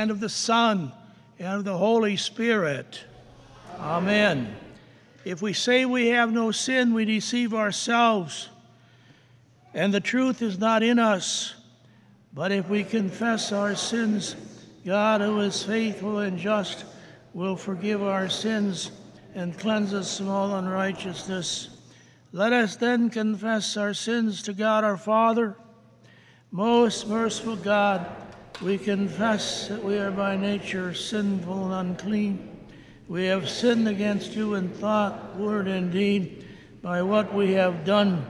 and of the Son, and of the Holy Spirit. Amen. If we say we have no sin, we deceive ourselves, and the truth is not in us. But if we confess our sins, God, who is faithful and just, will forgive our sins and cleanse us from all unrighteousness. Let us then confess our sins to God our Father. Most merciful God, we confess that we are by nature sinful and unclean. We have sinned against you in thought, word, and deed, by what we have done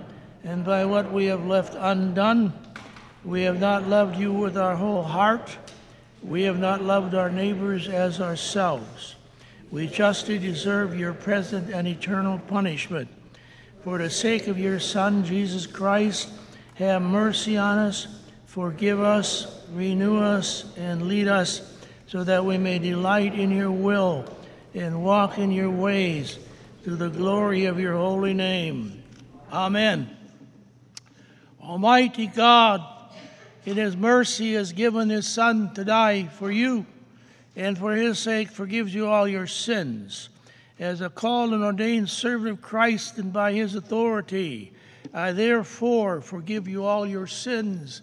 and by what we have left undone. We have not loved you with our whole heart. We have not loved our neighbors as ourselves. We justly deserve your present and eternal punishment. For the sake of your Son, Jesus Christ, have mercy on us, forgive us, renew us, and lead us, so that we may delight in your will and walk in your ways to the glory of your holy name. Amen. Almighty God, in his mercy, has given his Son to die for you, and for his sake forgives you all your sins. As a called and ordained servant of Christ and by his authority, I therefore forgive you all your sins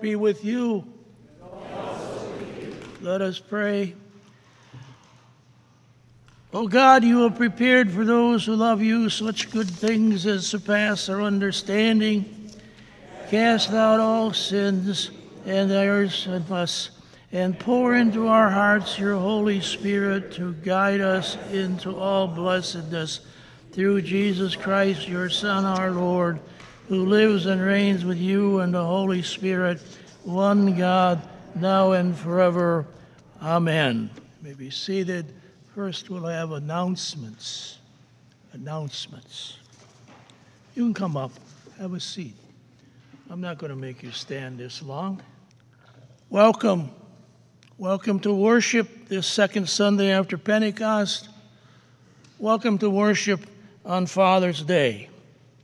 Be with you. Let us pray. O oh God, you have prepared for those who love you such good things as surpass our understanding. Cast out all sins and errors of us, and pour into our hearts your Holy Spirit to guide us into all blessedness through Jesus Christ, your Son, our Lord who lives and reigns with you and the Holy Spirit, one God, now and forever. Amen. You may be seated. First, we'll have announcements. Announcements. You can come up, have a seat. I'm not going to make you stand this long. Welcome. Welcome to worship this second Sunday after Pentecost. Welcome to worship on Father's Day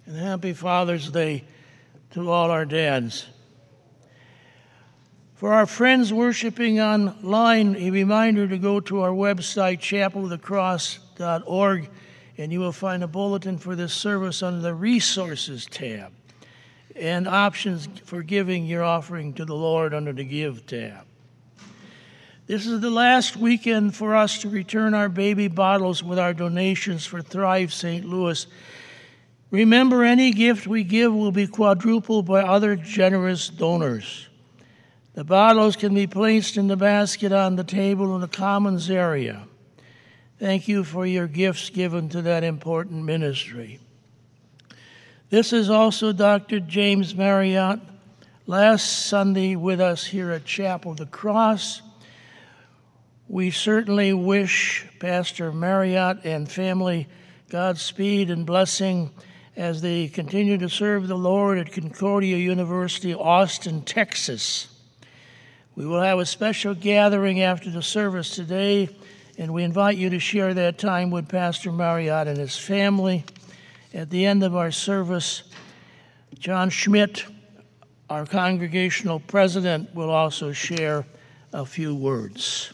and happy Father's Day to all our dads. For our friends worshiping online, a reminder to go to our website, chapelofthecross.org, and you will find a bulletin for this service under the Resources tab and options for giving your offering to the Lord under the Give tab. This is the last weekend for us to return our baby bottles with our donations for Thrive St. Louis Remember, any gift we give will be quadrupled by other generous donors. The bottles can be placed in the basket on the table in the commons area. Thank you for your gifts given to that important ministry. This is also Dr. James Marriott, last Sunday with us here at Chapel of the Cross. We certainly wish Pastor Marriott and family Godspeed and blessing as they continue to serve the Lord at Concordia University, Austin, Texas. We will have a special gathering after the service today And we invite you to share that time with Pastor Marriott and his family. At the end of our service, John Schmidt, our congregational president, will also share a few words.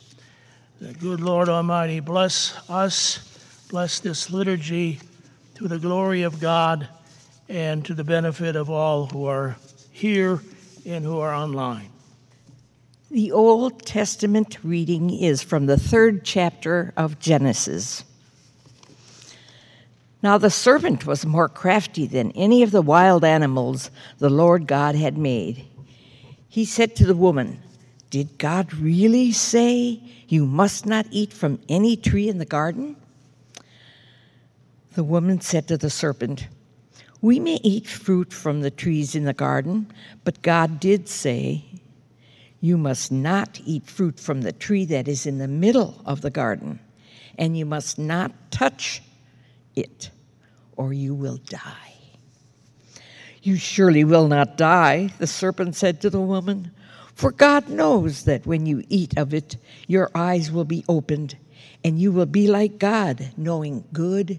The good Lord Almighty bless us, bless this liturgy to the glory of God and to the benefit of all who are here and who are online. The Old Testament reading is from the third chapter of Genesis. Now the serpent was more crafty than any of the wild animals the Lord God had made. He said to the woman, Did God really say you must not eat from any tree in the garden? The woman said to the serpent, We may eat fruit from the trees in the garden, but God did say, you must not eat fruit from the tree that is in the middle of the garden, and you must not touch it, or you will die. You surely will not die, the serpent said to the woman, for God knows that when you eat of it, your eyes will be opened, and you will be like God, knowing good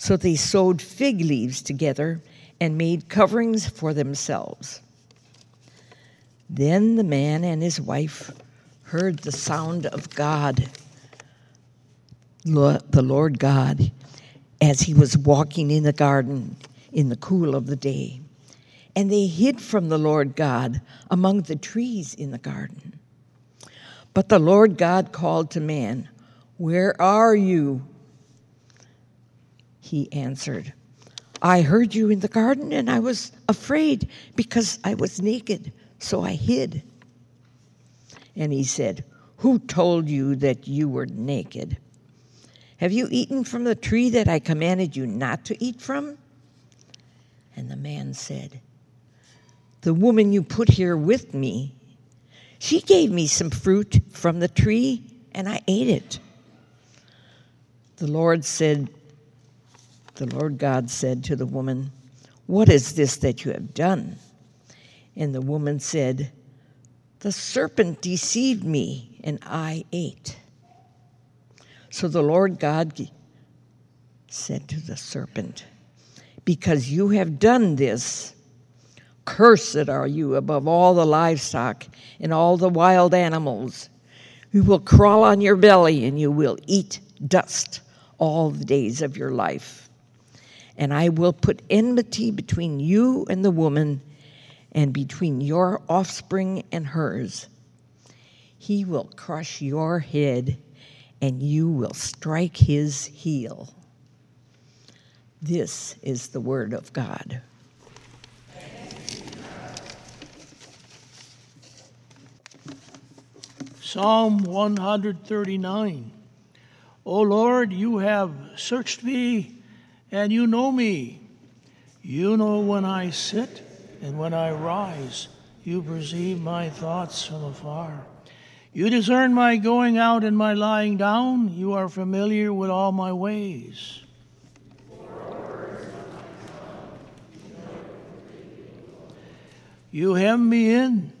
So they sewed fig leaves together and made coverings for themselves. Then the man and his wife heard the sound of God, the Lord God, as he was walking in the garden in the cool of the day. And they hid from the Lord God among the trees in the garden. But the Lord God called to man, Where are you? He answered, I heard you in the garden, and I was afraid because I was naked so I hid. And he said, Who told you that you were naked? Have you eaten from the tree that I commanded you not to eat from? And the man said, The woman you put here with me, she gave me some fruit from the tree, and I ate it. The Lord said, The Lord God said to the woman, What is this that you have done? And the woman said, The serpent deceived me, and I ate. So the Lord God said to the serpent, Because you have done this, cursed are you above all the livestock and all the wild animals. You will crawl on your belly, and you will eat dust all the days of your life. And I will put enmity between you and the woman and between your offspring and hers. He will crush your head, and you will strike his heel. This is the word of God. Psalm 139. O Lord, you have searched me, and you know me. You know when I sit and when I rise, you perceive my thoughts from afar. You discern my going out and my lying down. You are familiar with all my ways. You hem me in,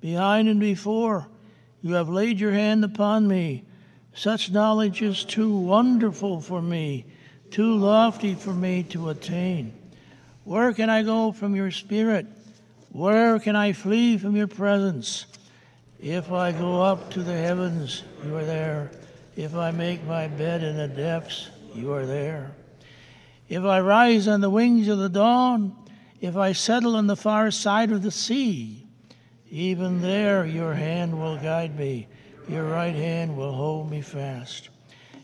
behind and before. You have laid your hand upon me. Such knowledge is too wonderful for me, too lofty for me to attain. Where can I go from your spirit? Where can I flee from your presence? If I go up to the heavens, you are there. If I make my bed in the depths, you are there. If I rise on the wings of the dawn, if I settle on the far side of the sea, even there your hand will guide me, your right hand will hold me fast.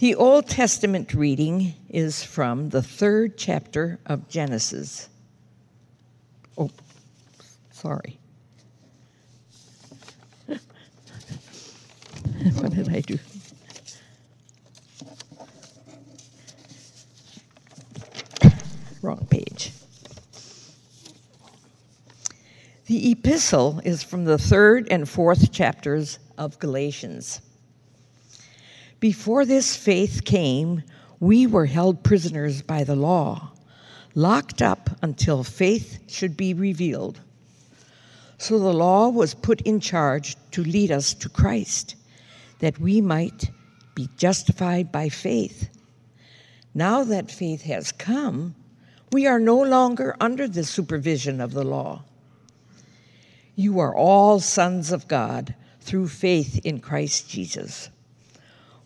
The Old Testament reading is from the third chapter of Genesis. Oh, sorry. what did I do? Wrong page. The epistle is from the third and fourth chapters of Galatians. Before this faith came, we were held prisoners by the law, locked up until faith should be revealed. So the law was put in charge to lead us to Christ, that we might be justified by faith. Now that faith has come, we are no longer under the supervision of the law. You are all sons of God through faith in Christ Jesus.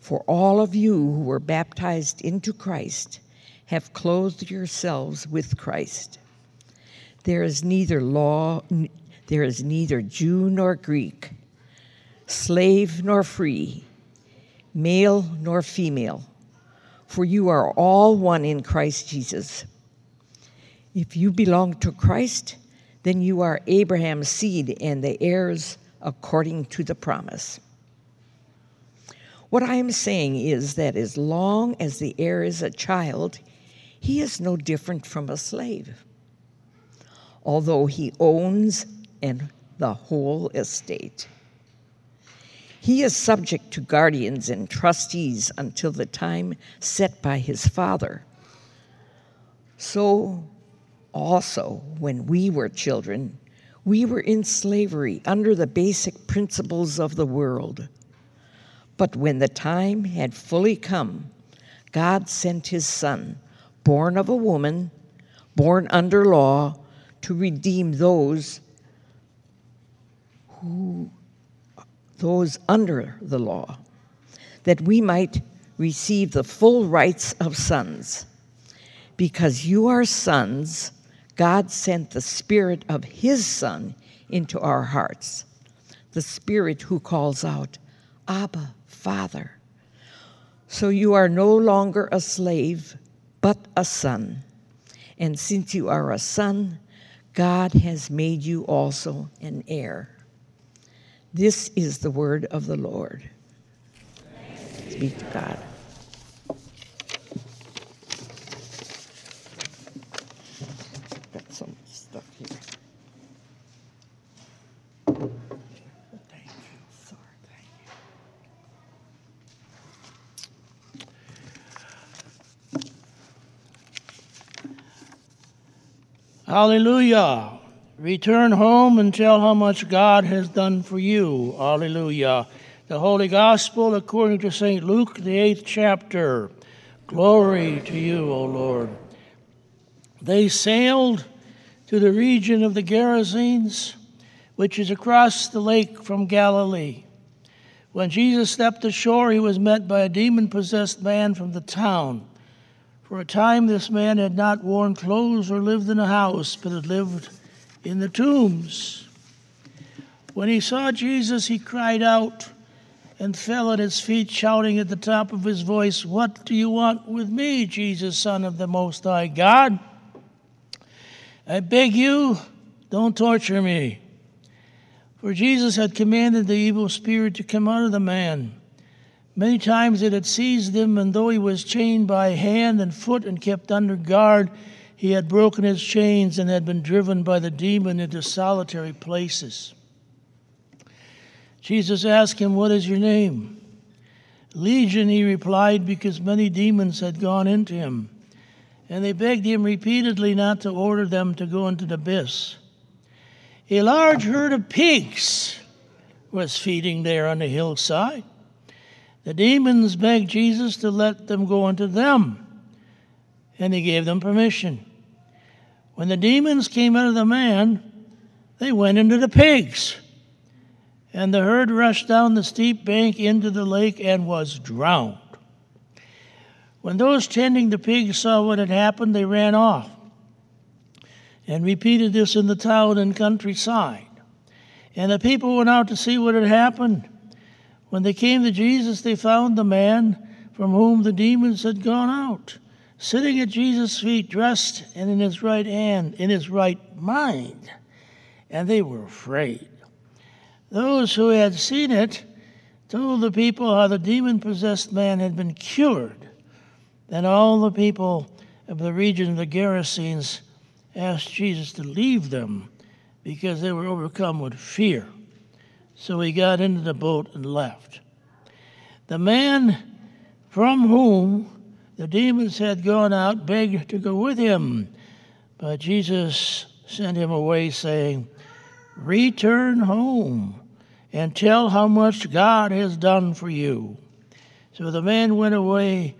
For all of you who were baptized into Christ have clothed yourselves with Christ. There is neither law, there is neither Jew nor Greek, slave nor free, male nor female, for you are all one in Christ Jesus. If you belong to Christ, then you are Abraham's seed and the heirs according to the promise. What I am saying is that as long as the heir is a child, he is no different from a slave, although he owns and the whole estate. He is subject to guardians and trustees until the time set by his father. So also, when we were children, we were in slavery under the basic principles of the world. But when the time had fully come, God sent his Son, born of a woman, born under law, to redeem those who those under the law, that we might receive the full rights of sons. Because you are sons, God sent the Spirit of His Son into our hearts, the Spirit who calls out, Abba, Father. So you are no longer a slave, but a son. And since you are a son, God has made you also an heir. This is the word of the Lord. Speak to God. Hallelujah. Return home and tell how much God has done for you. Hallelujah. The Holy Gospel according to St. Luke, the eighth chapter. Glory to you, O Lord. They sailed to the region of the Gerasenes, which is across the lake from Galilee. When Jesus stepped ashore, he was met by a demon possessed man from the town. For a time, this man had not worn clothes or lived in a house, but had lived in the tombs. When he saw Jesus, he cried out and fell at his feet, shouting at the top of his voice, What do you want with me, Jesus, Son of the Most High God? I beg you, don't torture me. For Jesus had commanded the evil spirit to come out of the man. Many times it had seized him, and though he was chained by hand and foot and kept under guard, he had broken his chains and had been driven by the demon into solitary places. Jesus asked him, What is your name? Legion, he replied, because many demons had gone into him. And they begged him repeatedly not to order them to go into the abyss. A large herd of pigs was feeding there on the hillside. The demons begged Jesus to let them go into them, and he gave them permission. When the demons came out of the man, they went into the pigs. And the herd rushed down the steep bank into the lake and was drowned. When those tending the pigs saw what had happened, they ran off and repeated this in the town and countryside. And the people went out to see what had happened. When they came to Jesus, they found the man from whom the demons had gone out, sitting at Jesus' feet, dressed and in his right hand, in his right mind. And they were afraid. Those who had seen it told the people how the demon possessed man had been cured. Then all the people of the region of the Gerasenes asked Jesus to leave them because they were overcome with fear. So he got into the boat and left. The man from whom the demons had gone out begged to go with him, but Jesus sent him away, saying, Return home and tell how much God has done for you. So the man went away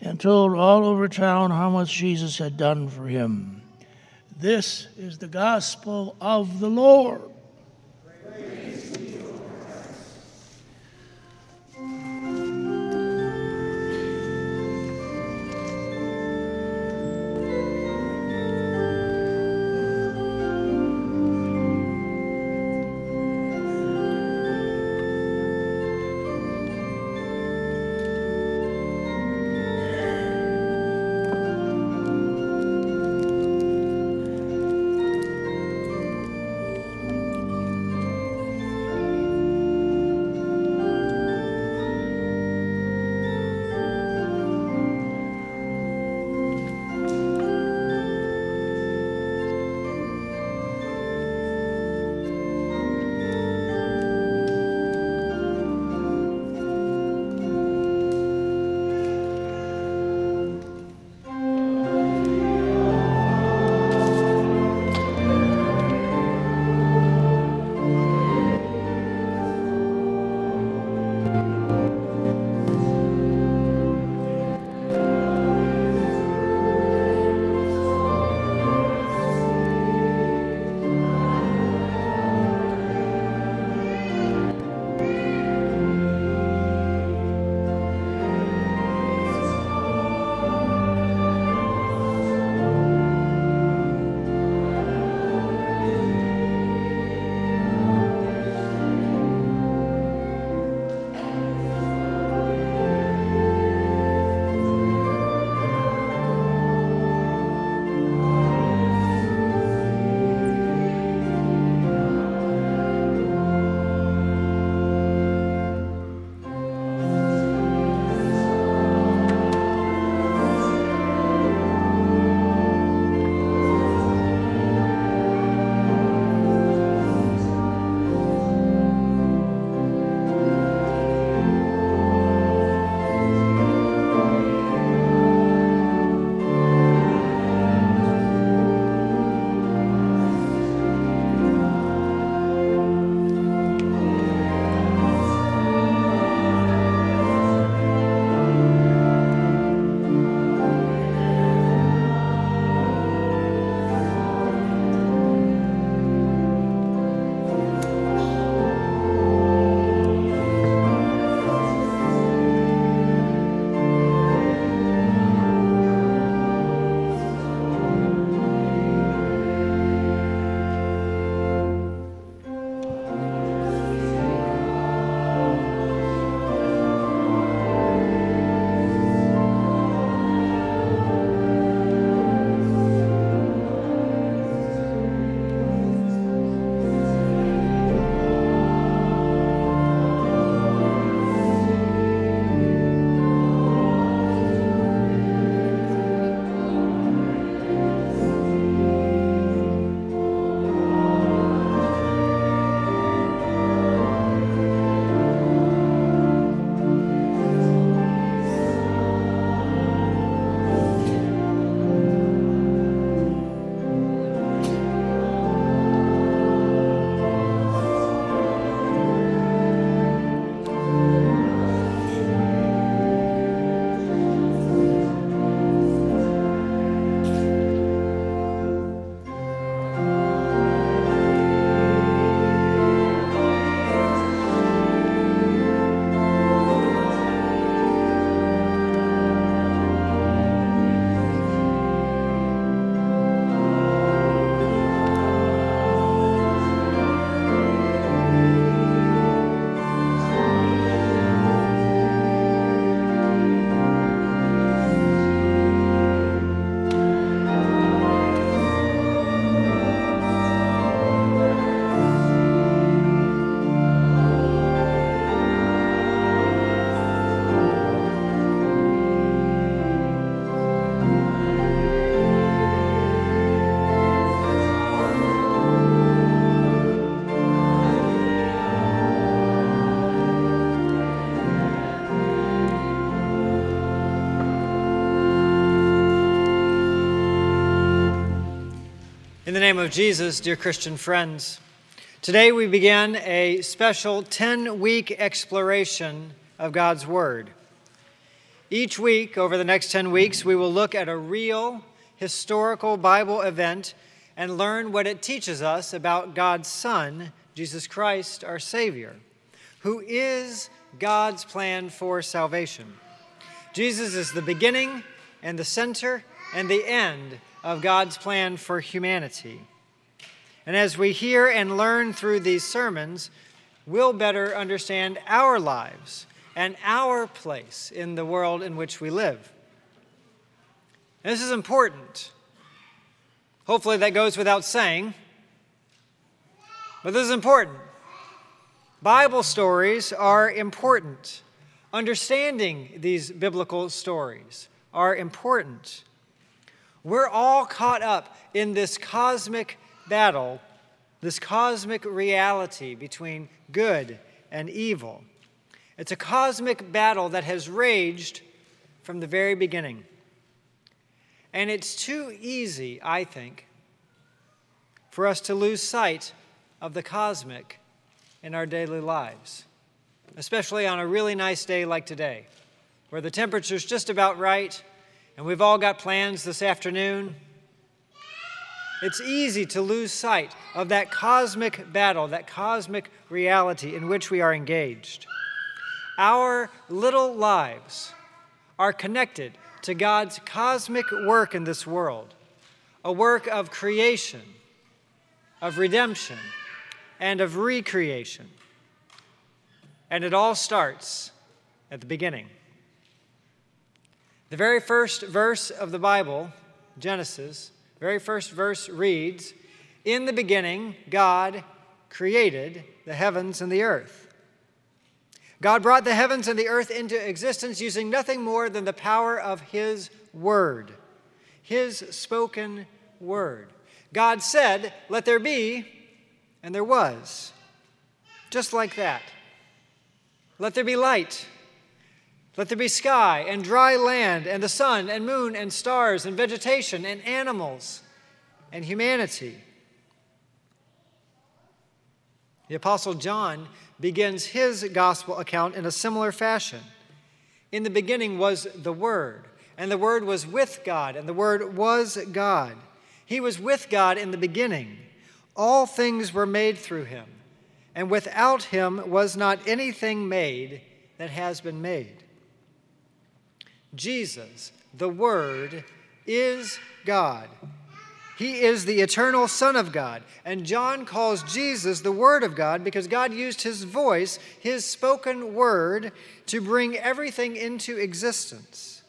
and told all over town how much Jesus had done for him. This is the gospel of the Lord. Name of Jesus, dear Christian friends, today we begin a special 10 week exploration of God's Word. Each week, over the next 10 weeks, we will look at a real historical Bible event and learn what it teaches us about God's Son, Jesus Christ, our Savior, who is God's plan for salvation. Jesus is the beginning and the center and the end of God's plan for humanity. And as we hear and learn through these sermons, we'll better understand our lives and our place in the world in which we live. And this is important. Hopefully, that goes without saying, but this is important. Bible stories are important. Understanding these biblical stories are important. We're all caught up in this cosmic battle, this cosmic reality between good and evil. It's a cosmic battle that has raged from the very beginning. And it's too easy, I think, for us to lose sight of the cosmic in our daily lives, especially on a really nice day like today, where the temperature's just about right and we've all got plans this afternoon. It's easy to lose sight of that cosmic battle, that cosmic reality in which we are engaged. Our little lives are connected to God's cosmic work in this world, a work of creation, of redemption, and of recreation. And it all starts at the beginning. The very first verse of the Bible, Genesis, very first verse reads In the beginning, God created the heavens and the earth. God brought the heavens and the earth into existence using nothing more than the power of His Word, His spoken Word. God said, Let there be, and there was. Just like that. Let there be light, let there be sky and dry land and the sun and moon and stars and vegetation and animals and humanity. The Apostle John begins his gospel account in a similar fashion. In the beginning was the Word, and the Word was with God, and the Word was God. He was with God in the beginning. All things were made through him, and without him was not anything made that has been made. Jesus, the Word, is God. He is the eternal Son of God. And John calls Jesus the Word of God because God used his voice, his spoken word, to bring everything into existence.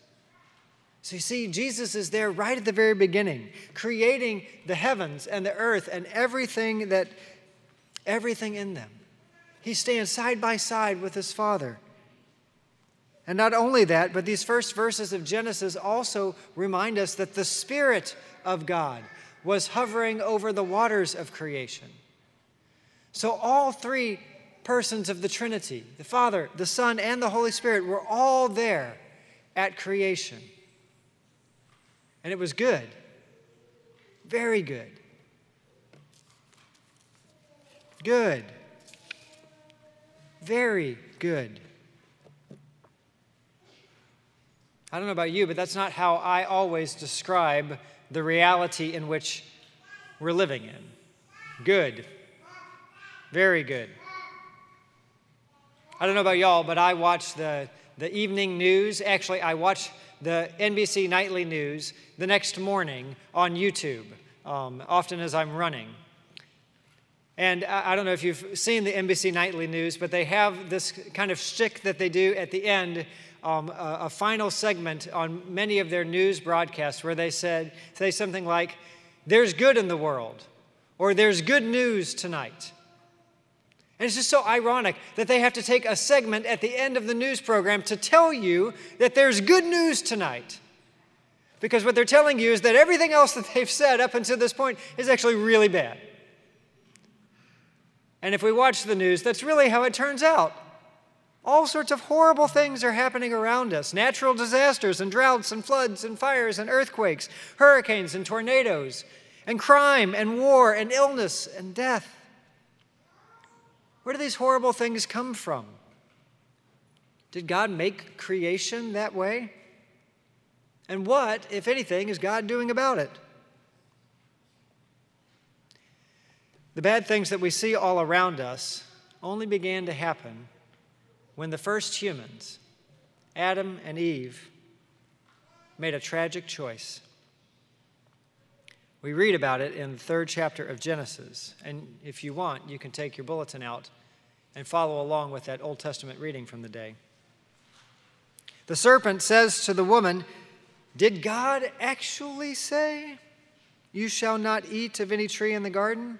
So you see, Jesus is there right at the very beginning, creating the heavens and the earth and everything that everything in them. He stands side by side with his Father. And not only that, but these first verses of Genesis also remind us that the Spirit of God was hovering over the waters of creation. So all three persons of the Trinity, the Father, the Son, and the Holy Spirit, were all there at creation. And it was good, very good. Good, very good. I don't know about you, but that's not how I always describe the reality in which we're living in. Good. Very good. I don't know about y'all, but I watch the, the evening news. Actually, I watch the NBC Nightly News the next morning on YouTube, um, often as I'm running. And I, I don't know if you've seen the NBC Nightly News, but they have this kind of shtick that they do at the end um, a, a, final segment on many of their news broadcasts where they said, say something like, There's good in the world, or There's good news tonight. And it's just so ironic that they have to take a segment at the end of the news program to tell you that there's good news tonight. Because what they're telling you is that everything else that they've said up until this point is actually really bad. And if we watch the news, that's really how it turns out. All sorts of horrible things are happening around us natural disasters and droughts and floods and fires and earthquakes, hurricanes and tornadoes. and crime and war and illness and death. Where do these horrible things come from? Did God make creation that way? And what, if anything, is God doing about it? The bad things that we see all around us only began to happen when the first humans, Adam and Eve, made a tragic choice. We read about it in the third chapter of Genesis. And if you want, you can take your bulletin out and follow along with that Old Testament reading from the day. The serpent says to the woman, Did God actually say, You shall not eat of any tree in the garden?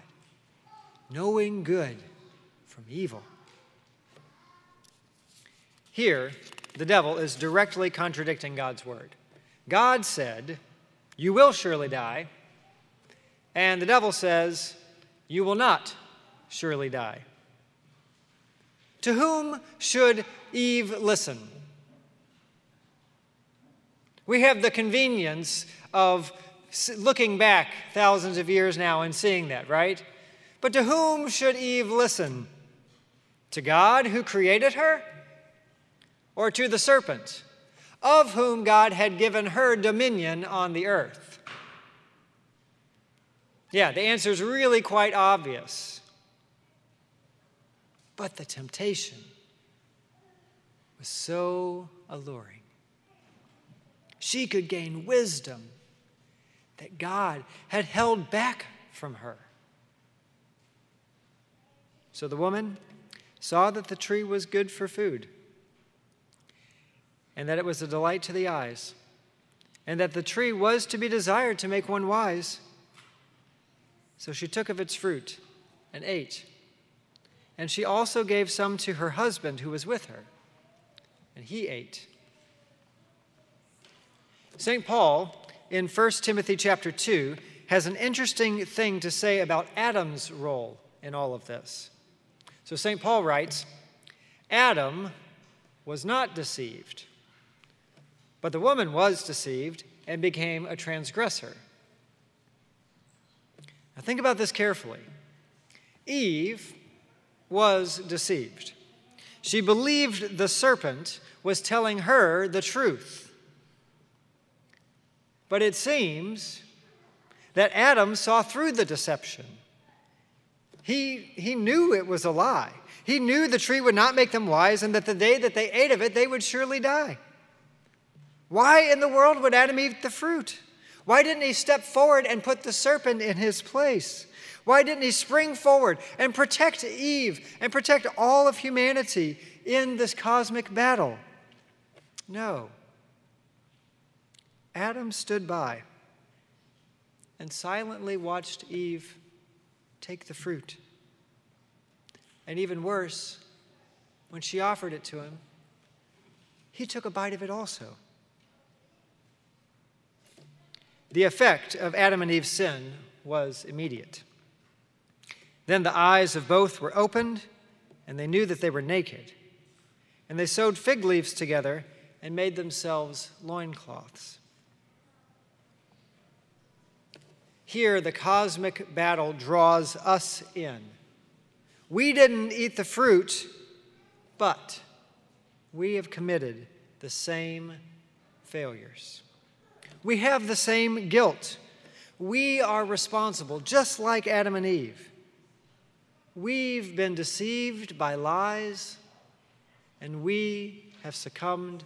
knowing good from evil. Here, the devil is directly contradicting God's word. God said, You will surely die. And the devil says, You will not surely die. To whom should Eve listen? We have the convenience of looking back thousands of years now and seeing that, right? But to whom should Eve listen? To God who created her? Or to the serpent, of whom God had given her dominion on the earth? Yeah, the answer is really quite obvious. But the temptation was so alluring. She could gain wisdom that God had held back from her. So the woman saw that the tree was good for food, and that it was a delight to the eyes, and that the tree was to be desired to make one wise. So she took of its fruit and ate. And she also gave some to her husband who was with her, and he ate. St. Paul, in 1 Timothy chapter 2, has an interesting thing to say about Adam's role in all of this. So St. Paul writes Adam was not deceived, but the woman was deceived and became a transgressor. Now think about this carefully. Eve was deceived. She believed the serpent was telling her the truth. But it seems that Adam saw through the deception he, he knew it was a lie. He knew the tree would not make them wise and that the day that they ate of it, they would surely die. Why in the world would Adam eat the fruit? Why didn't he step forward and put the serpent in his place? Why didn't he spring forward and protect Eve and protect all of humanity in this cosmic battle? No. Adam stood by and silently watched Eve take the fruit. And even worse, when she offered it to him, he took a bite of it also. The effect of Adam and Eve's sin was immediate. Then the eyes of both were opened, and they knew that they were naked. And they sewed fig leaves together and made themselves loincloths. Here, the cosmic battle draws us in. We didn't eat the fruit, but we have committed the same failures. We have the same guilt. We are responsible, just like Adam and Eve. We've been deceived by lies, and we have succumbed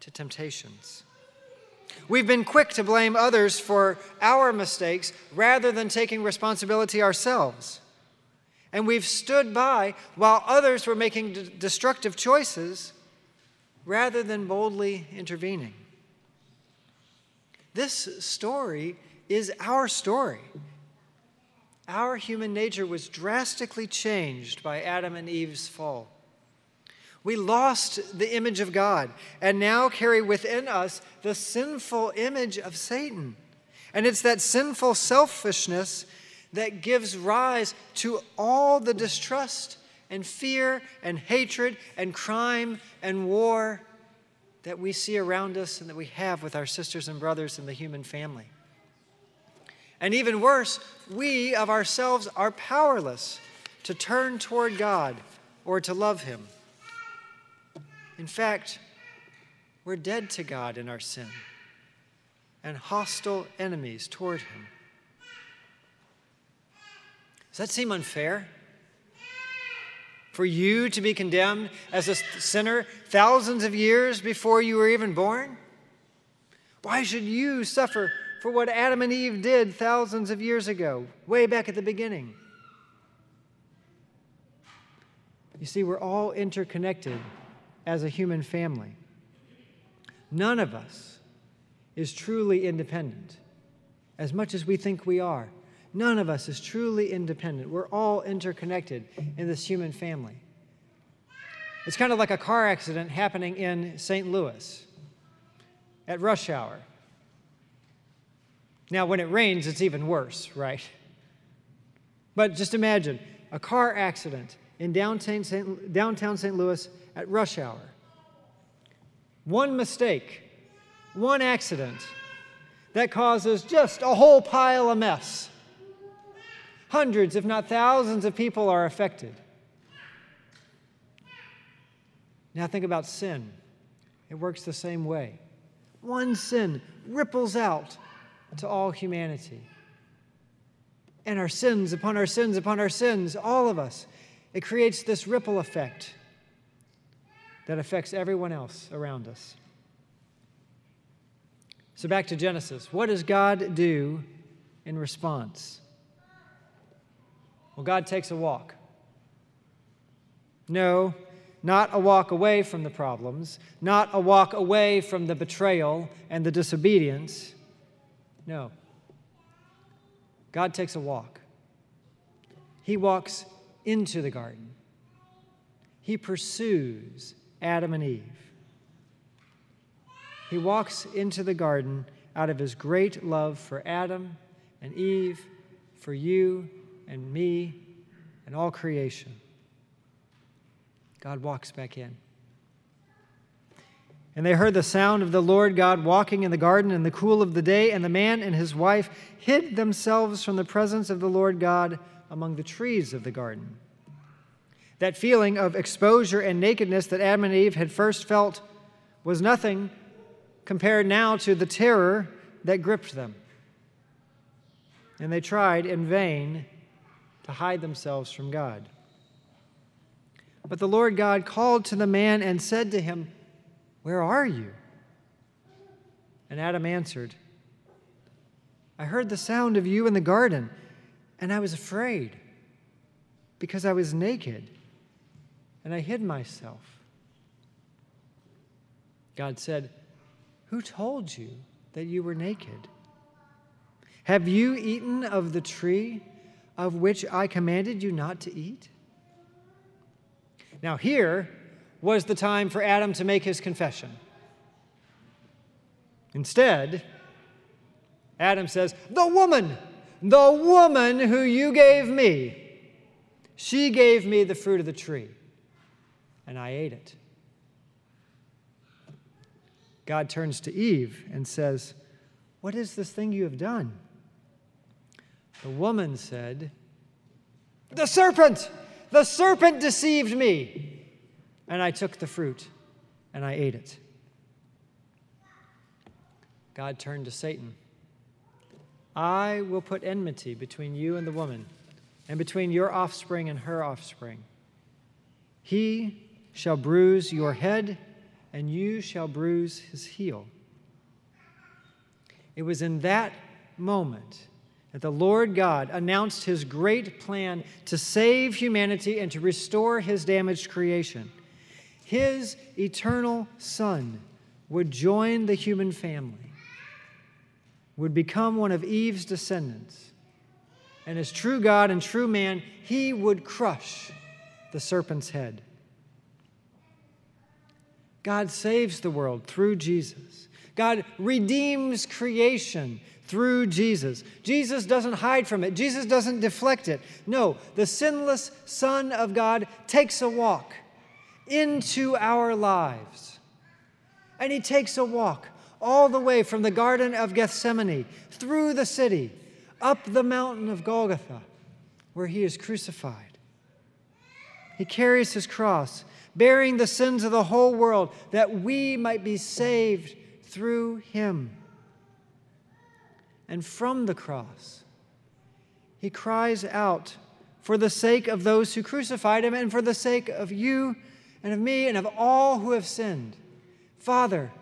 to temptations. We've been quick to blame others for our mistakes rather than taking responsibility ourselves. And we've stood by while others were making d- destructive choices rather than boldly intervening. This story is our story. Our human nature was drastically changed by Adam and Eve's fall. We lost the image of God and now carry within us the sinful image of Satan. And it's that sinful selfishness that gives rise to all the distrust and fear and hatred and crime and war that we see around us and that we have with our sisters and brothers in the human family. And even worse, we of ourselves are powerless to turn toward God or to love Him. In fact, we're dead to God in our sin and hostile enemies toward Him. Does that seem unfair? For you to be condemned as a sinner thousands of years before you were even born? Why should you suffer for what Adam and Eve did thousands of years ago, way back at the beginning? You see, we're all interconnected as a human family. None of us is truly independent, as much as we think we are. None of us is truly independent. We're all interconnected in this human family. It's kind of like a car accident happening in St. Louis at rush hour. Now, when it rains, it's even worse, right? But just imagine a car accident in downtown St. Louis at rush hour. One mistake, one accident that causes just a whole pile of mess. Hundreds, if not thousands, of people are affected. Now think about sin. It works the same way. One sin ripples out to all humanity. And our sins upon our sins upon our sins, all of us, it creates this ripple effect that affects everyone else around us. So back to Genesis. What does God do in response? Well, God takes a walk. No, not a walk away from the problems, not a walk away from the betrayal and the disobedience. No. God takes a walk. He walks into the garden. He pursues Adam and Eve. He walks into the garden out of his great love for Adam and Eve, for you and me, and all creation. God walks back in. And they heard the sound of the Lord God walking in the garden in the cool of the day, and the man and his wife hid themselves from the presence of the Lord God among the trees of the garden. That feeling of exposure and nakedness that Adam and Eve had first felt was nothing compared now to the terror that gripped them. And they tried in vain to hide themselves from God. But the Lord God called to the man and said to him, Where are you? And Adam answered, I heard the sound of you in the garden, and I was afraid because I was naked and I hid myself. God said, Who told you that you were naked? Have you eaten of the tree of which I commanded you not to eat? Now, here was the time for Adam to make his confession. Instead, Adam says, The woman, the woman who you gave me, she gave me the fruit of the tree and I ate it. God turns to Eve and says, What is this thing you have done? The woman said, The serpent! The serpent deceived me. And I took the fruit and I ate it. God turned to Satan. I will put enmity between you and the woman, and between your offspring and her offspring. He shall bruise your head, and you shall bruise his heel. It was in that moment that the Lord God announced his great plan to save humanity and to restore his damaged creation. His eternal Son would join the human family. would become one of Eve's descendants. And as true God and true man, he would crush the serpent's head. God saves the world through Jesus. God redeems creation through Jesus. Jesus doesn't hide from it, Jesus doesn't deflect it. No, the sinless Son of God takes a walk into our lives. And he takes a walk all the way from the Garden of Gethsemane, through the city, up the mountain of Golgotha, where he is crucified. He carries his cross, bearing the sins of the whole world, that we might be saved through him. And from the cross, he cries out for the sake of those who crucified him and for the sake of you and of me and of all who have sinned Father,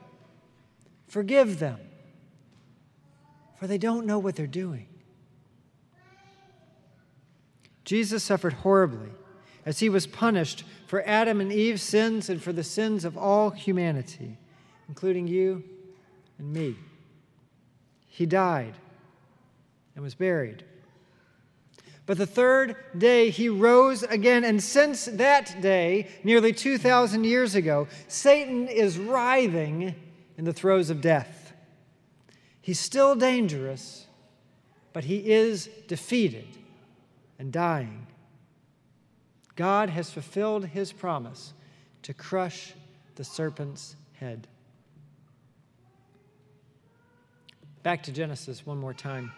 forgive them, for they don't know what they're doing. Jesus suffered horribly as he was punished for Adam and Eve's sins and for the sins of all humanity, including you and me. He died and was buried. But the third day he rose again, and since that day, nearly 2,000 years ago, Satan is writhing in the throes of death. He's still dangerous, but he is defeated and dying. God has fulfilled his promise to crush the serpent's head. Back to Genesis one more time.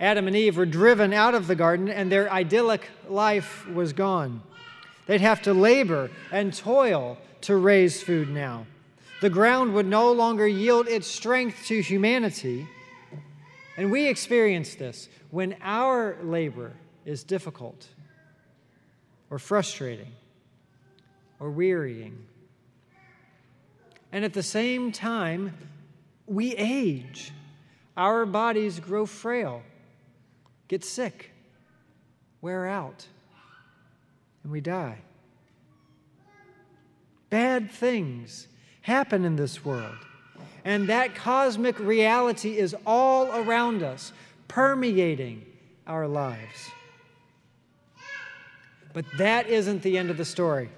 Adam and Eve were driven out of the garden, and their idyllic life was gone. They'd have to labor and toil to raise food now. The ground would no longer yield its strength to humanity. And we experience this when our labor is difficult or frustrating or wearying. And at the same time, we age. Our bodies grow frail get sick, wear out, and we die. Bad things happen in this world. And that cosmic reality is all around us, permeating our lives. But that isn't the end of the story.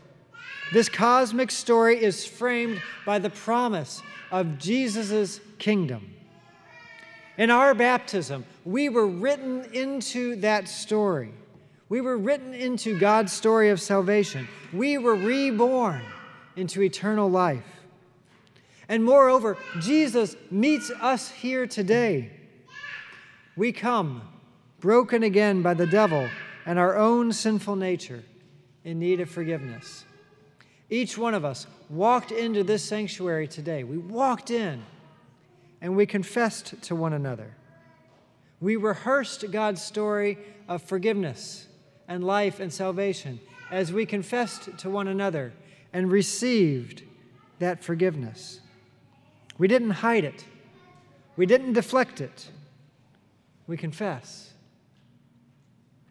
This cosmic story is framed by the promise of Jesus' kingdom. In our baptism, we were written into that story. We were written into God's story of salvation. We were reborn into eternal life. And moreover, Jesus meets us here today. We come broken again by the devil and our own sinful nature in need of forgiveness. Each one of us walked into this sanctuary today. We walked in and we confessed to one another. We rehearsed God's story of forgiveness and life and salvation as we confessed to one another and received that forgiveness. We didn't hide it, we didn't deflect it. We confess.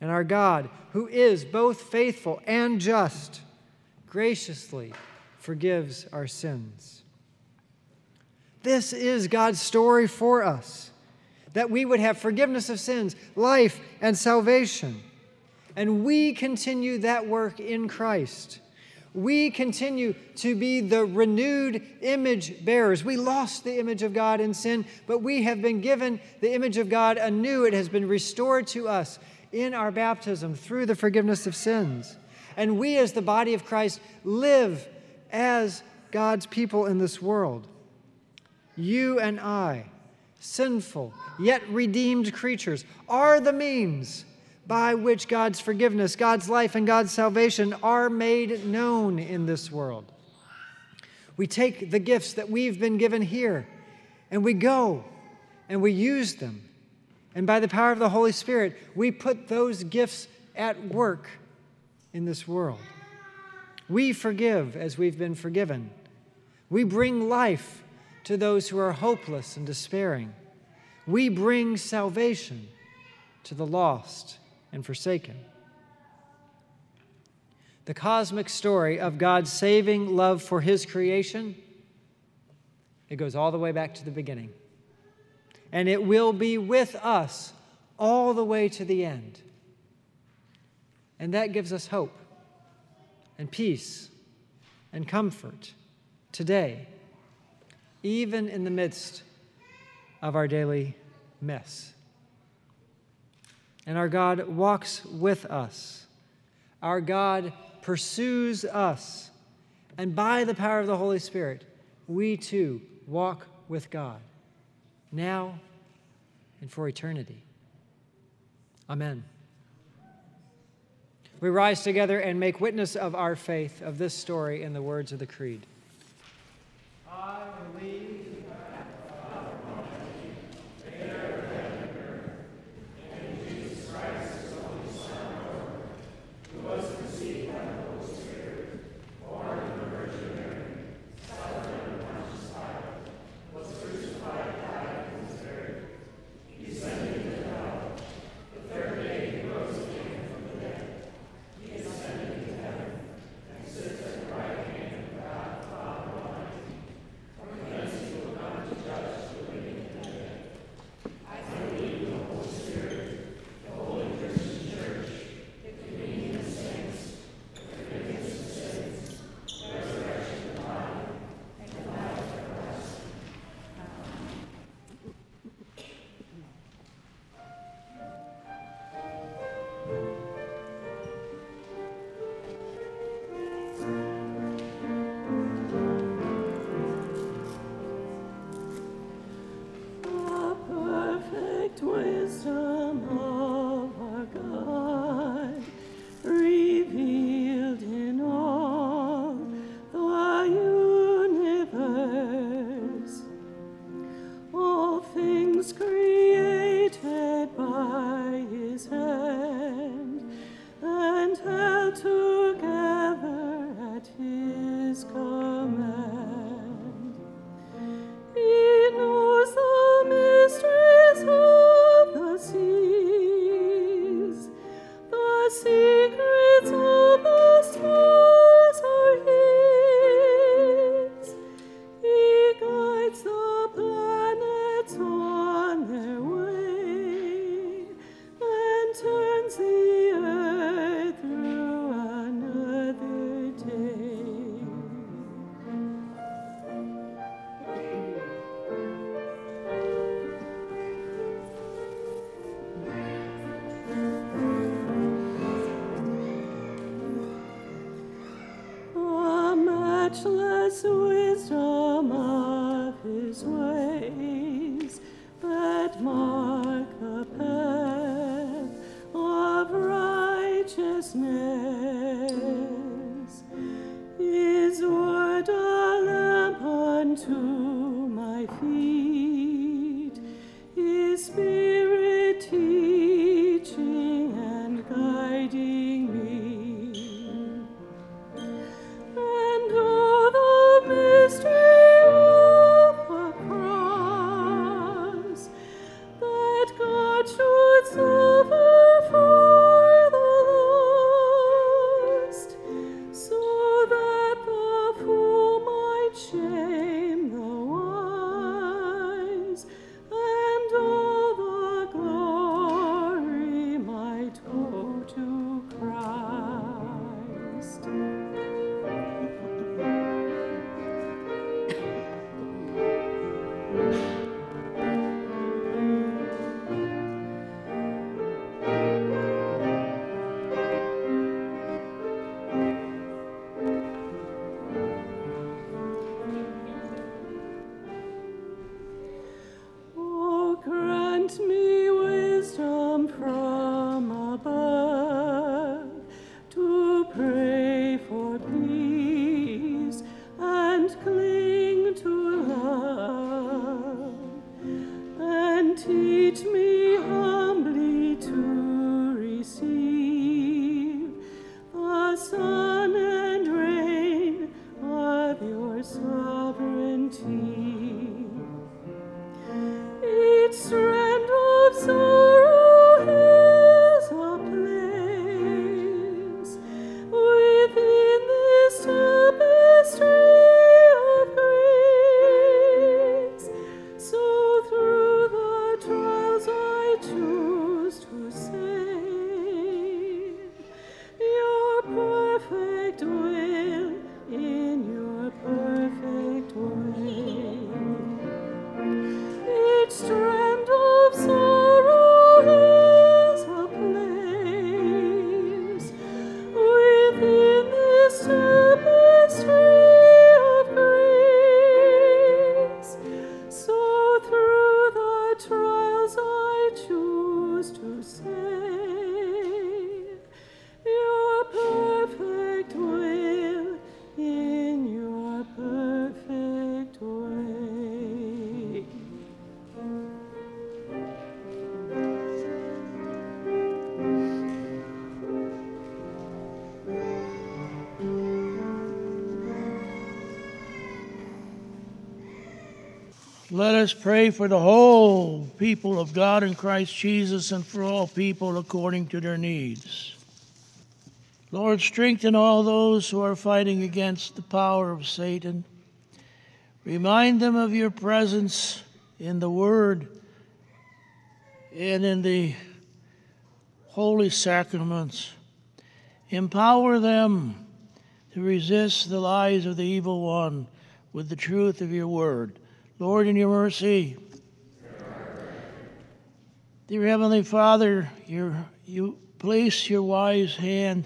And our God, who is both faithful and just, graciously forgives our sins. This is God's story for us that we would have forgiveness of sins, life, and salvation. And we continue that work in Christ. We continue to be the renewed image bearers. We lost the image of God in sin, but we have been given the image of God anew. It has been restored to us in our baptism through the forgiveness of sins. And we, as the body of Christ, live as God's people in this world you and I, sinful yet redeemed creatures, are the means by which God's forgiveness, God's life, and God's salvation are made known in this world. We take the gifts that we've been given here and we go and we use them. And by the power of the Holy Spirit, we put those gifts at work in this world. We forgive as we've been forgiven. We bring life to those who are hopeless and despairing. We bring salvation to the lost and forsaken. The cosmic story of God's saving love for his creation, it goes all the way back to the beginning. And it will be with us all the way to the end. And that gives us hope and peace and comfort today, even in the midst of our daily mess. And our God walks with us. Our God pursues us. And by the power of the Holy Spirit, we too walk with God, now and for eternity. Amen. We rise together and make witness of our faith of this story in the words of the Creed. I believe. Us pray for the whole people of God in Christ Jesus and for all people according to their needs. Lord, strengthen all those who are fighting against the power of Satan. Remind them of your presence in the Word and in the holy sacraments. Empower them to resist the lies of the evil one with the truth of your Word. Lord, in your mercy. Dear Heavenly Father, you place your wise hand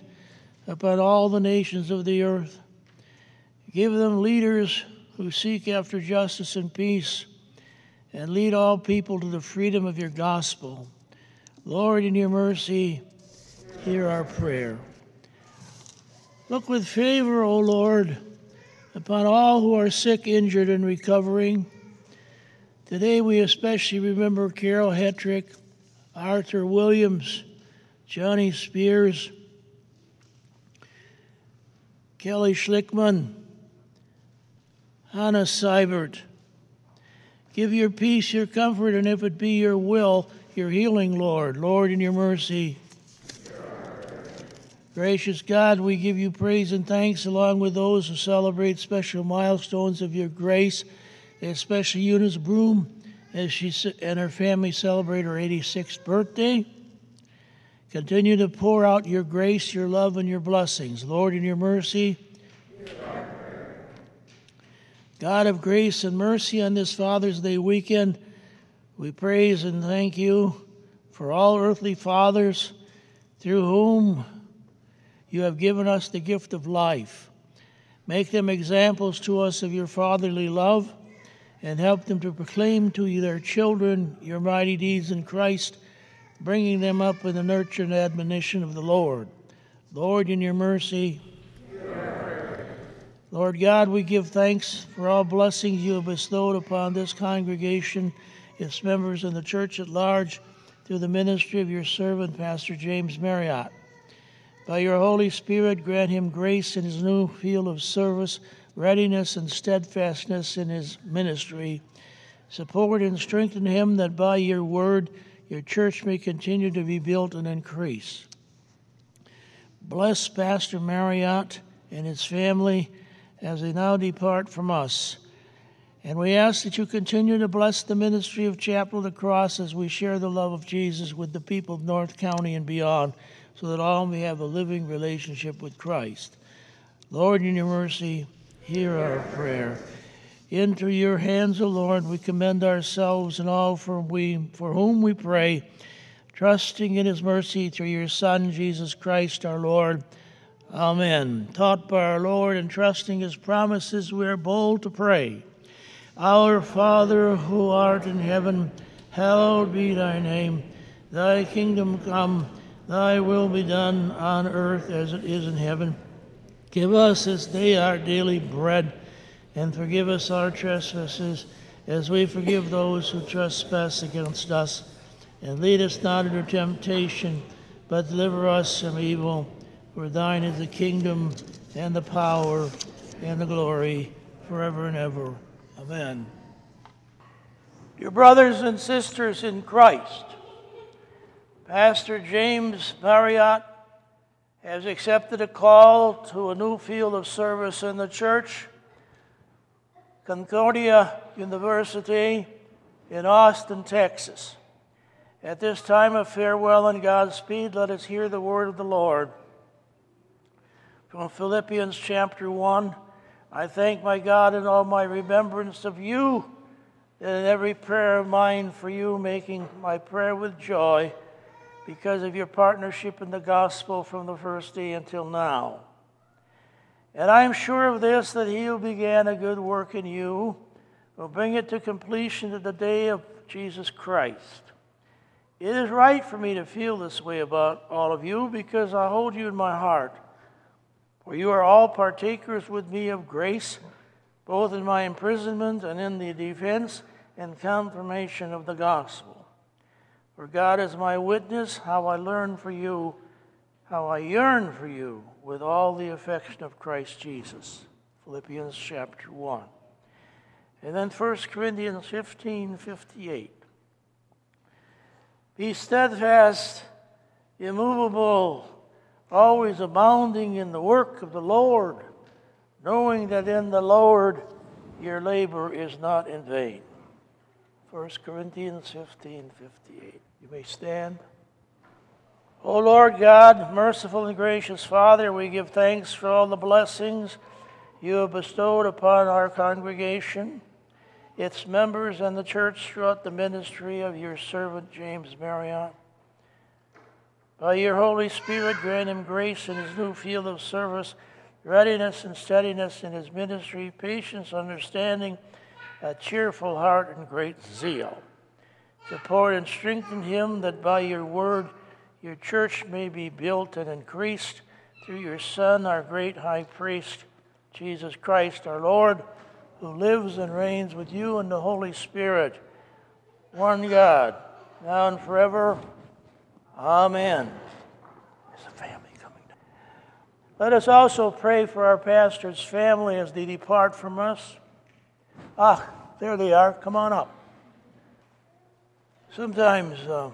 upon all the nations of the earth. Give them leaders who seek after justice and peace, and lead all people to the freedom of your gospel. Lord, in your mercy, hear our prayer. Look with favor, O Lord, upon all who are sick, injured, and recovering Today we especially remember Carol Hetrick, Arthur Williams, Johnny Spears, Kelly Schlickman, Hannah Seibert. Give your peace, your comfort, and if it be your will, your healing, Lord. Lord, in your mercy. Gracious God, we give you praise and thanks along with those who celebrate special milestones of your grace especially Eunice Broom as she and her family celebrate her 86th birthday. Continue to pour out your grace, your love, and your blessings. Lord, in your mercy, God of grace and mercy on this Father's Day weekend, we praise and thank you for all earthly fathers through whom you have given us the gift of life. Make them examples to us of your fatherly love and help them to proclaim to their children your mighty deeds in Christ, bringing them up in the nurture and admonition of the Lord. Lord, in your mercy, Lord God, we give thanks for all blessings you have bestowed upon this congregation, its members, and the church at large through the ministry of your servant, Pastor James Marriott. By your Holy Spirit, grant him grace in his new field of service readiness and steadfastness in his ministry. Support and strengthen him that by your word your church may continue to be built and increase. Bless Pastor Marriott and his family as they now depart from us. And we ask that you continue to bless the ministry of Chapel of the Cross as we share the love of Jesus with the people of North County and beyond, so that all may have a living relationship with Christ. Lord, in your mercy, hear our prayer. Into your hands, O Lord, we commend ourselves and all for, we, for whom we pray, trusting in his mercy through your Son, Jesus Christ our Lord. Amen. Taught by our Lord and trusting his promises, we are bold to pray. Our Father who art in heaven, hallowed be thy name. Thy kingdom come, thy will be done on earth as it is in heaven. Give us this day our daily bread, and forgive us our trespasses, as we forgive those who trespass against us. And lead us not into temptation, but deliver us from evil. For thine is the kingdom, and the power, and the glory, forever and ever. Amen. Your brothers and sisters in Christ, Pastor James Marriott has accepted a call to a new field of service in the church, Concordia University in Austin, Texas. At this time of farewell and Godspeed, let us hear the word of the Lord. From Philippians chapter 1 I thank my God in all my remembrance of you, and in every prayer of mine for you, making my prayer with joy because of your partnership in the gospel from the first day until now. And I am sure of this that he who began a good work in you will bring it to completion at the day of Jesus Christ. It is right for me to feel this way about all of you because I hold you in my heart. For you are all partakers with me of grace, both in my imprisonment and in the defense and confirmation of the gospel. For God is my witness, how I learn for you, how I yearn for you with all the affection of Christ Jesus. Philippians chapter 1. And then 1 Corinthians 15 58. Be steadfast, immovable, always abounding in the work of the Lord, knowing that in the Lord your labor is not in vain. 1 Corinthians 15 58. You may stand. O Lord God, merciful and gracious Father, we give thanks for all the blessings you have bestowed upon our congregation, its members, and the church throughout the ministry of your servant James Marriott. By your Holy Spirit, grant him grace in his new field of service, readiness and steadiness in his ministry, patience, understanding, a cheerful heart, and great zeal. Support and strengthen him that by your word your church may be built and increased through your Son, our great high priest, Jesus Christ our Lord, who lives and reigns with you and the Holy Spirit, one God, now and forever. Amen. There's a family coming down. Let us also pray for our pastor's family as they depart from us. Ah, there they are. Come on up. Sometimes. Uh,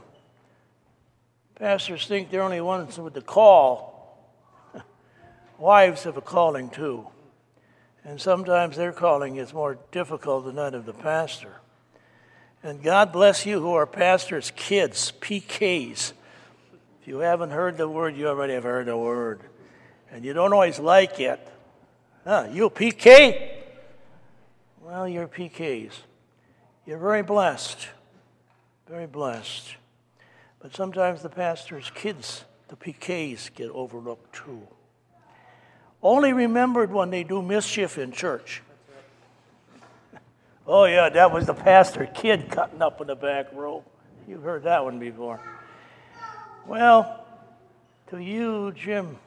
Pastors think they're only ones with the call. Wives have a calling too. And sometimes their calling is more difficult than that of the pastor. And God bless you who are pastors' kids, PKs. If you haven't heard the word, you already have heard the word. And you don't always like it. Huh, you PK? Well, you're PKs. You're very blessed. Very blessed. But sometimes the pastor's kids, the PKs, get overlooked too. Only remembered when they do mischief in church. oh, yeah, that was the pastor kid cutting up in the back row. You've heard that one before. Well, to you, Jim,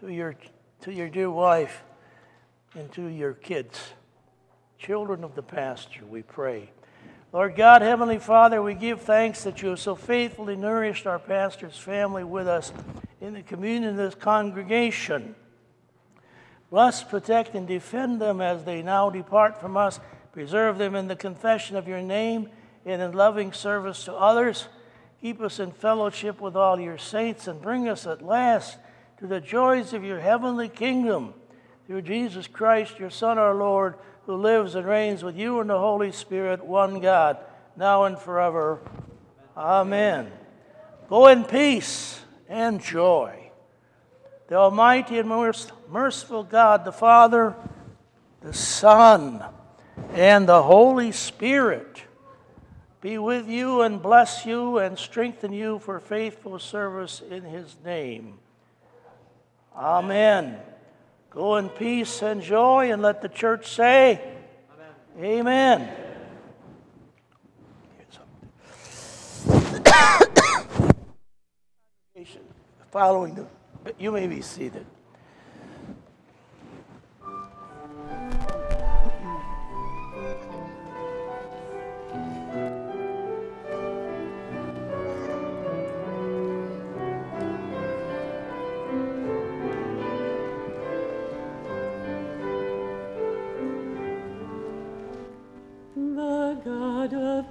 to your, to your dear wife, and to your kids, children of the pastor, we pray Lord God, Heavenly Father, we give thanks that you have so faithfully nourished our pastor's family with us in the communion of this congregation. Bless, protect, and defend them as they now depart from us. Preserve them in the confession of your name and in loving service to others. Keep us in fellowship with all your saints and bring us at last to the joys of your heavenly kingdom. Through Jesus Christ, your Son, our Lord who lives and reigns with you and the Holy Spirit, one God, now and forever. Amen. Go in peace and joy. The Almighty and most merciful God, the Father, the Son, and the Holy Spirit be with you and bless you and strengthen you for faithful service in His name. Amen. Go in peace and joy, and let the church say, Amen. Amen. Following the, you may be seated.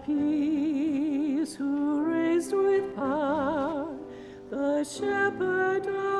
peace, who raised with power the shepherd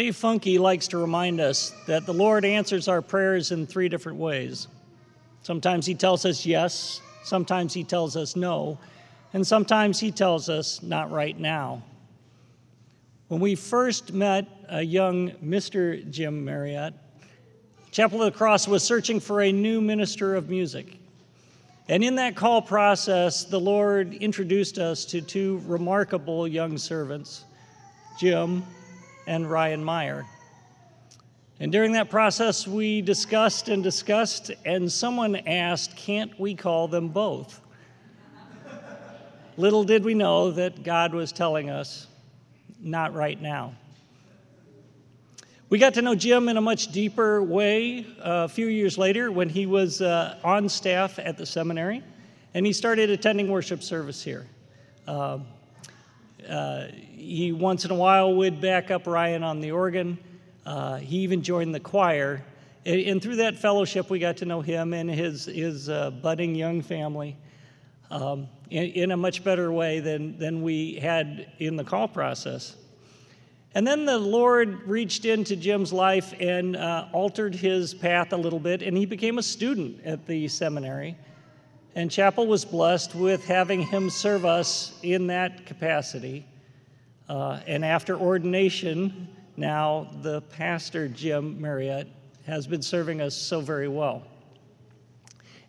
Dave Funky likes to remind us that the Lord answers our prayers in three different ways. Sometimes He tells us yes, sometimes He tells us no, and sometimes He tells us not right now. When we first met a young Mr. Jim Marriott, Chapel of the Cross was searching for a new minister of music. And in that call process, the Lord introduced us to two remarkable young servants, Jim and Ryan Meyer. And during that process, we discussed and discussed, and someone asked, Can't we call them both? Little did we know that God was telling us, Not right now. We got to know Jim in a much deeper way uh, a few years later when he was uh, on staff at the seminary and he started attending worship service here. Uh, uh, he once in a while would back up Ryan on the organ. Uh, he even joined the choir. And, and, through that fellowship, we got to know him and his, his uh, budding young family um, in, in a much better way than, than we had in the call process. And then the Lord reached into Jim's life and uh, altered his path a little bit, and he became a student at the seminary. And Chapel was blessed with having him serve us in that capacity. Uh, and after ordination, now the pastor, Jim Marriott, has been serving us so very well.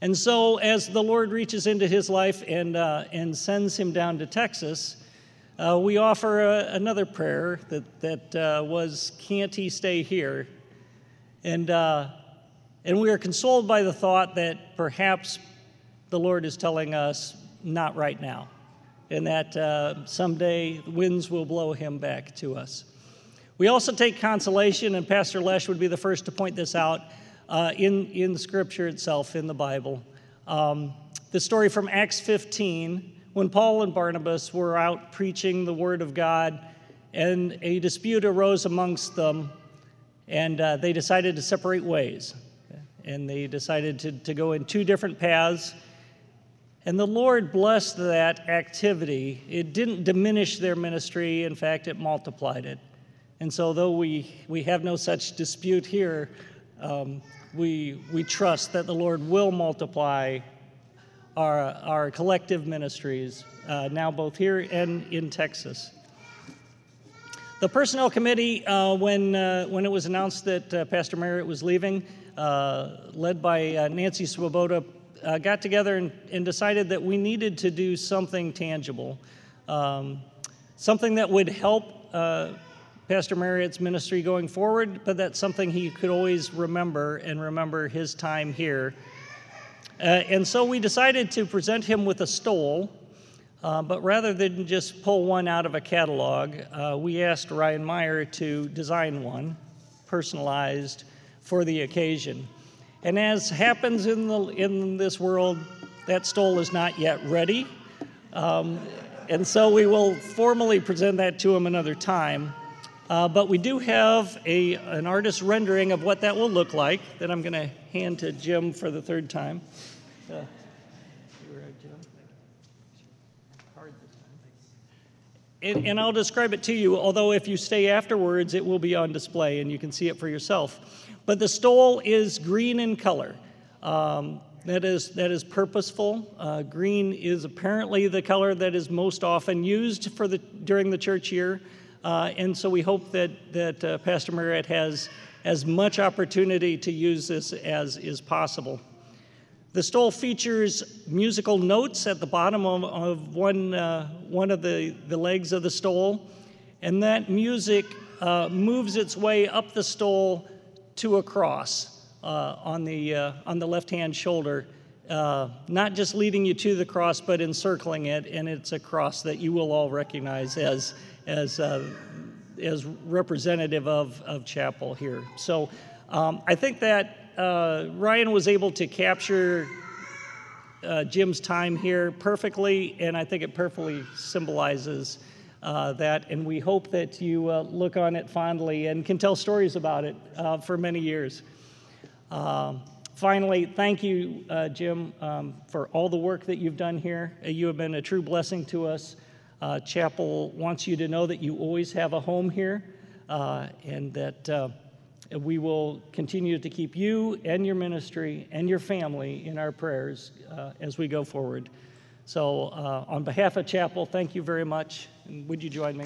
And so, as the Lord reaches into his life and, uh, and sends him down to Texas, uh, we offer a, another prayer that, that uh, was, Can't he stay here? And, uh, and we are consoled by the thought that perhaps the Lord is telling us, Not right now, and that uh, someday winds will blow him back to us. We also take consolation, and Pastor Lesh would be the first to point this out uh, in, in scripture itself, in the Bible. Um, the story from Acts 15 when Paul and Barnabas were out preaching the word of God, and a dispute arose amongst them, and uh, they decided to separate ways. And they decided to, to go in two different paths. And the Lord blessed that activity. It didn't diminish their ministry, in fact, it multiplied it. And so, though we, we have no such dispute here, um, we, we trust that the Lord will multiply our, our collective ministries, uh, now both here and in Texas. The Personnel Committee, uh, when, uh, when it was announced that uh, Pastor Marriott was leaving, uh, led by uh, Nancy Swoboda, got together and, and, decided that we needed to do something tangible, um, something that would help Pastor Marriott's ministry going forward, but that's something he could always remember and remember his time here uh, and so we decided to present him with a stole, uh, but rather than just pull one out of a catalog, uh, we asked Ryan Meyer to design one, personalized for the occasion. And as happens in, the, in this world, that stole is not yet ready. Um, and so we will formally present that to him another time. Uh, but we do have a, an artist rendering of what that will look like that I'm going to hand to Jim for the third time. Uh, and, and, I'll describe it to you, although if you stay afterwards, it will be on display and you can see it for yourself. But the stole is green in color. Um, that is, that is purposeful. Uh, green is apparently the color that is most often used for the, during the church year. Uh, and so we hope that, that uh, Pastor Marriott has as much opportunity to use this as is possible. The stole features musical notes at the bottom of, of one, uh, one of the, the legs of the stole, and that music uh, moves its way up the stole to a cross uh, on the, uh, on the left hand shoulder, uh, not just leading you to the cross, but encircling it, and it's a cross that you will all recognize as, as, uh, as representative of, of chapel here. So um, I think that uh, Ryan was able to capture uh, Jim's time here perfectly, and I think it perfectly symbolizes uh, that. And we hope that you uh, look on it fondly and can tell stories about it uh, for many years. Um, finally, thank you, uh, Jim, um, for all the work that you've done here. You have been a true blessing to us. Chapel wants you to know that you always have a home here. uh, and that uh, we will continue to keep you and your ministry and your family in our prayers uh, as we go forward. So, uh, on behalf of Chapel, thank you very much. And would you join me?